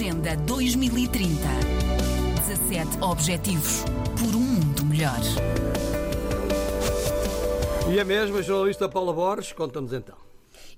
Agenda 2030. 17 Objetivos por um mundo melhor. E a mesma jornalista Paula Borges conta-nos então.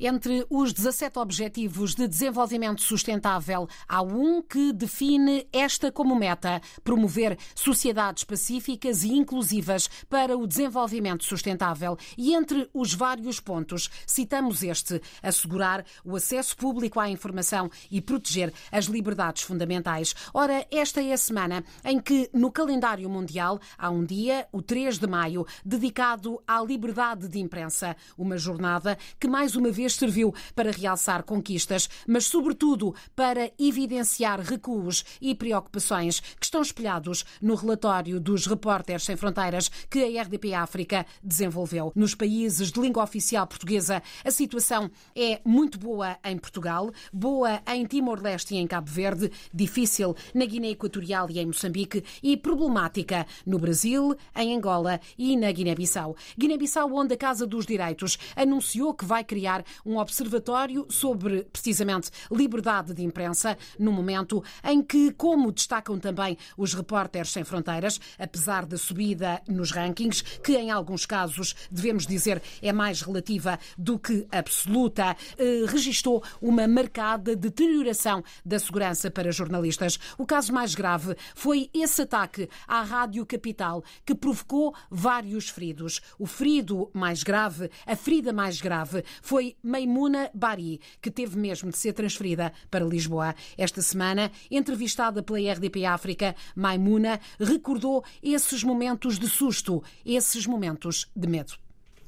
Entre os 17 Objetivos de Desenvolvimento Sustentável, há um que define esta como meta: promover sociedades pacíficas e inclusivas para o desenvolvimento sustentável. E entre os vários pontos, citamos este: assegurar o acesso público à informação e proteger as liberdades fundamentais. Ora, esta é a semana em que, no calendário mundial, há um dia, o 3 de maio, dedicado à liberdade de imprensa. Uma jornada que, mais uma vez, serviu para realçar conquistas, mas, sobretudo, para evidenciar recuos e preocupações que estão espelhados no relatório dos Repórteres Sem Fronteiras que a RDP África desenvolveu. Nos países de língua oficial portuguesa, a situação é muito boa em Portugal, boa em Timor-Leste e em Cabo Verde, difícil na Guiné Equatorial e em Moçambique e problemática no Brasil, em Angola e na Guiné-Bissau. Guiné-Bissau, onde a Casa dos Direitos anunciou que vai criar um observatório sobre, precisamente, liberdade de imprensa, no momento em que, como destacam também os repórteres sem fronteiras, apesar da subida nos rankings, que em alguns casos, devemos dizer, é mais relativa do que absoluta, eh, registou uma marcada deterioração da segurança para jornalistas. O caso mais grave foi esse ataque à Rádio Capital, que provocou vários feridos. O ferido mais grave, a ferida mais grave, foi Maimuna Bari, que teve mesmo de ser transferida para Lisboa. Esta semana, entrevistada pela RDP África, Maimuna recordou esses momentos de susto, esses momentos de medo.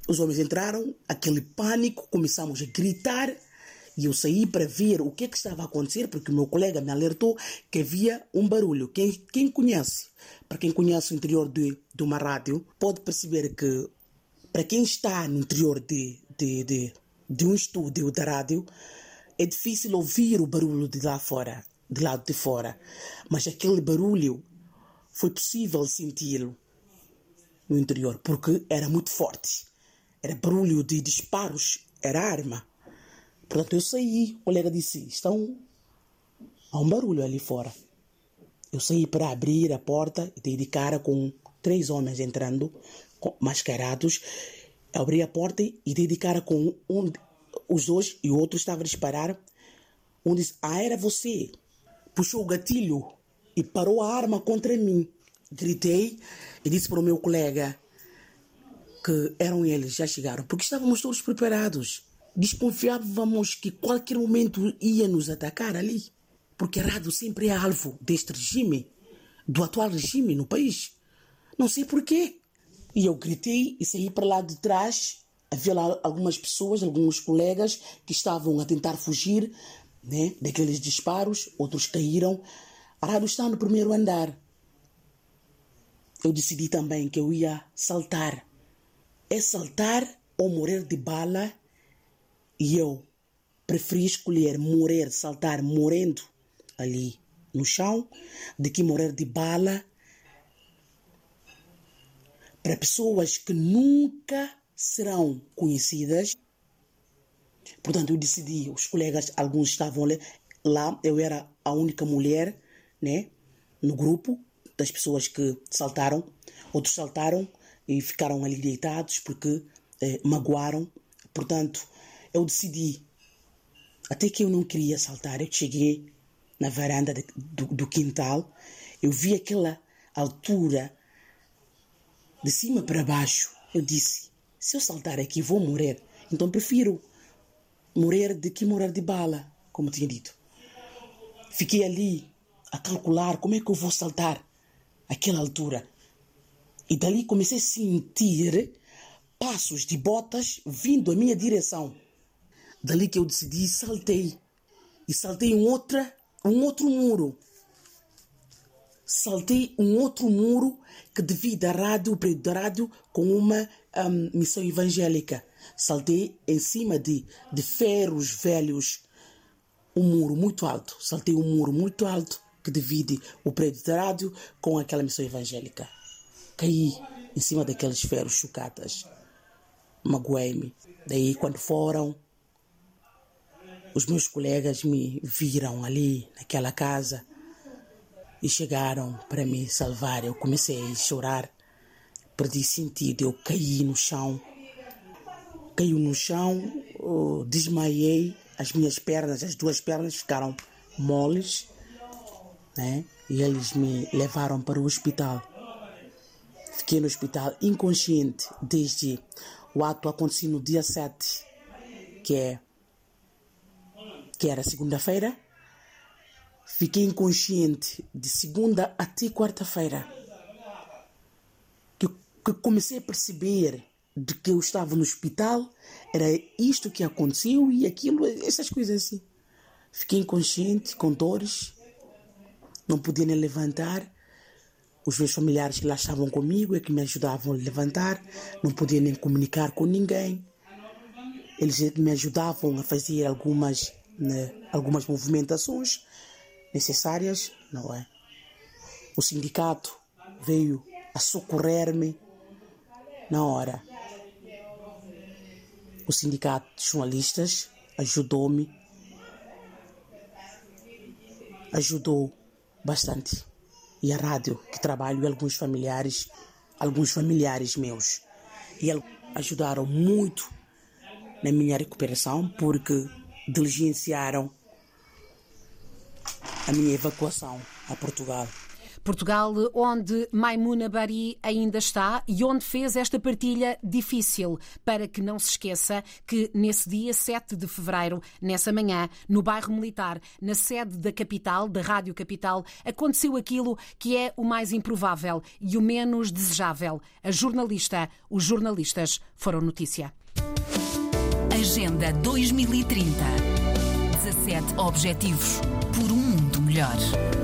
Os homens entraram, aquele pânico, começamos a gritar e eu saí para ver o que, é que estava a acontecer, porque o meu colega me alertou que havia um barulho. Quem, quem conhece, para quem conhece o interior de, de uma rádio, pode perceber que para quem está no interior de, de, de, de um estúdio da rádio, é difícil ouvir o barulho de lá fora, de lado de fora. Mas aquele barulho foi possível senti-lo no interior, porque era muito forte. Era barulho de disparos, era arma. Portanto, eu saí, o colega disse: estão. Há um barulho ali fora. Eu saí para abrir a porta e dei de cara com três homens entrando, mascarados. Abri a porta e dei de cara com um, os dois e o outro estava a disparar. Um disse: Ah, era você. Puxou o gatilho e parou a arma contra mim. Gritei e disse para o meu colega que eram eles, já chegaram, porque estávamos todos preparados desconfiávamos que qualquer momento ia nos atacar ali, porque rádio sempre é alvo deste regime, do atual regime no país. Não sei porquê. E eu gritei e saí para lá de trás. Havia lá algumas pessoas, alguns colegas que estavam a tentar fugir né, daqueles disparos, outros caíram. A rádio está no primeiro andar. Eu decidi também que eu ia saltar. É saltar ou morrer de bala e eu preferi escolher morrer, saltar morrendo ali no chão, do que morrer de bala para pessoas que nunca serão conhecidas. Portanto, eu decidi, os colegas, alguns estavam lá, eu era a única mulher, né, no grupo das pessoas que saltaram. Outros saltaram e ficaram ali deitados porque eh, magoaram. Portanto, eu decidi, até que eu não queria saltar, eu cheguei na varanda de, do, do quintal, eu vi aquela altura de cima para baixo. Eu disse: se eu saltar aqui, vou morrer. Então prefiro morrer do que morrer de bala, como tinha dito. Fiquei ali a calcular como é que eu vou saltar aquela altura. E dali comecei a sentir passos de botas vindo à minha direção. Dali que eu decidi, saltei. E saltei um, outra, um outro muro. Saltei um outro muro que devido à rádio, o prédio da rádio, com uma um, missão evangélica. Saltei em cima de, de ferros velhos, um muro muito alto. Saltei um muro muito alto que divide o prédio da rádio com aquela missão evangélica. Caí em cima daqueles ferros chocatas. Magoei-me. Daí, quando foram os meus colegas me viram ali naquela casa e chegaram para me salvar. Eu comecei a chorar, perdi sentido, eu caí no chão. Caí no chão, desmaiei, as minhas pernas, as duas pernas ficaram moles, né? E eles me levaram para o hospital. Fiquei no hospital inconsciente desde o ato aconteceu no dia 7, que é que era segunda-feira. Fiquei inconsciente de segunda até quarta-feira. Que, que comecei a perceber de que eu estava no hospital, era isto que aconteceu e aquilo, essas coisas assim. Fiquei inconsciente, com dores, não podia nem levantar. Os meus familiares que lá estavam comigo é que me ajudavam a levantar, não podia nem comunicar com ninguém. Eles me ajudavam a fazer algumas, né, algumas movimentações necessárias, não é? O sindicato veio a socorrer-me na hora. O sindicato de jornalistas ajudou-me, ajudou bastante. E a rádio que trabalho e alguns familiares, alguns familiares meus, e ajudaram muito na minha recuperação porque diligenciaram a minha evacuação a Portugal. Portugal, onde Maimuna Bari ainda está e onde fez esta partilha difícil, para que não se esqueça que nesse dia 7 de fevereiro, nessa manhã, no bairro Militar, na sede da capital, da Rádio Capital, aconteceu aquilo que é o mais improvável e o menos desejável. A jornalista, os jornalistas foram notícia. Agenda 2030. 17 Objetivos por um mundo milyar.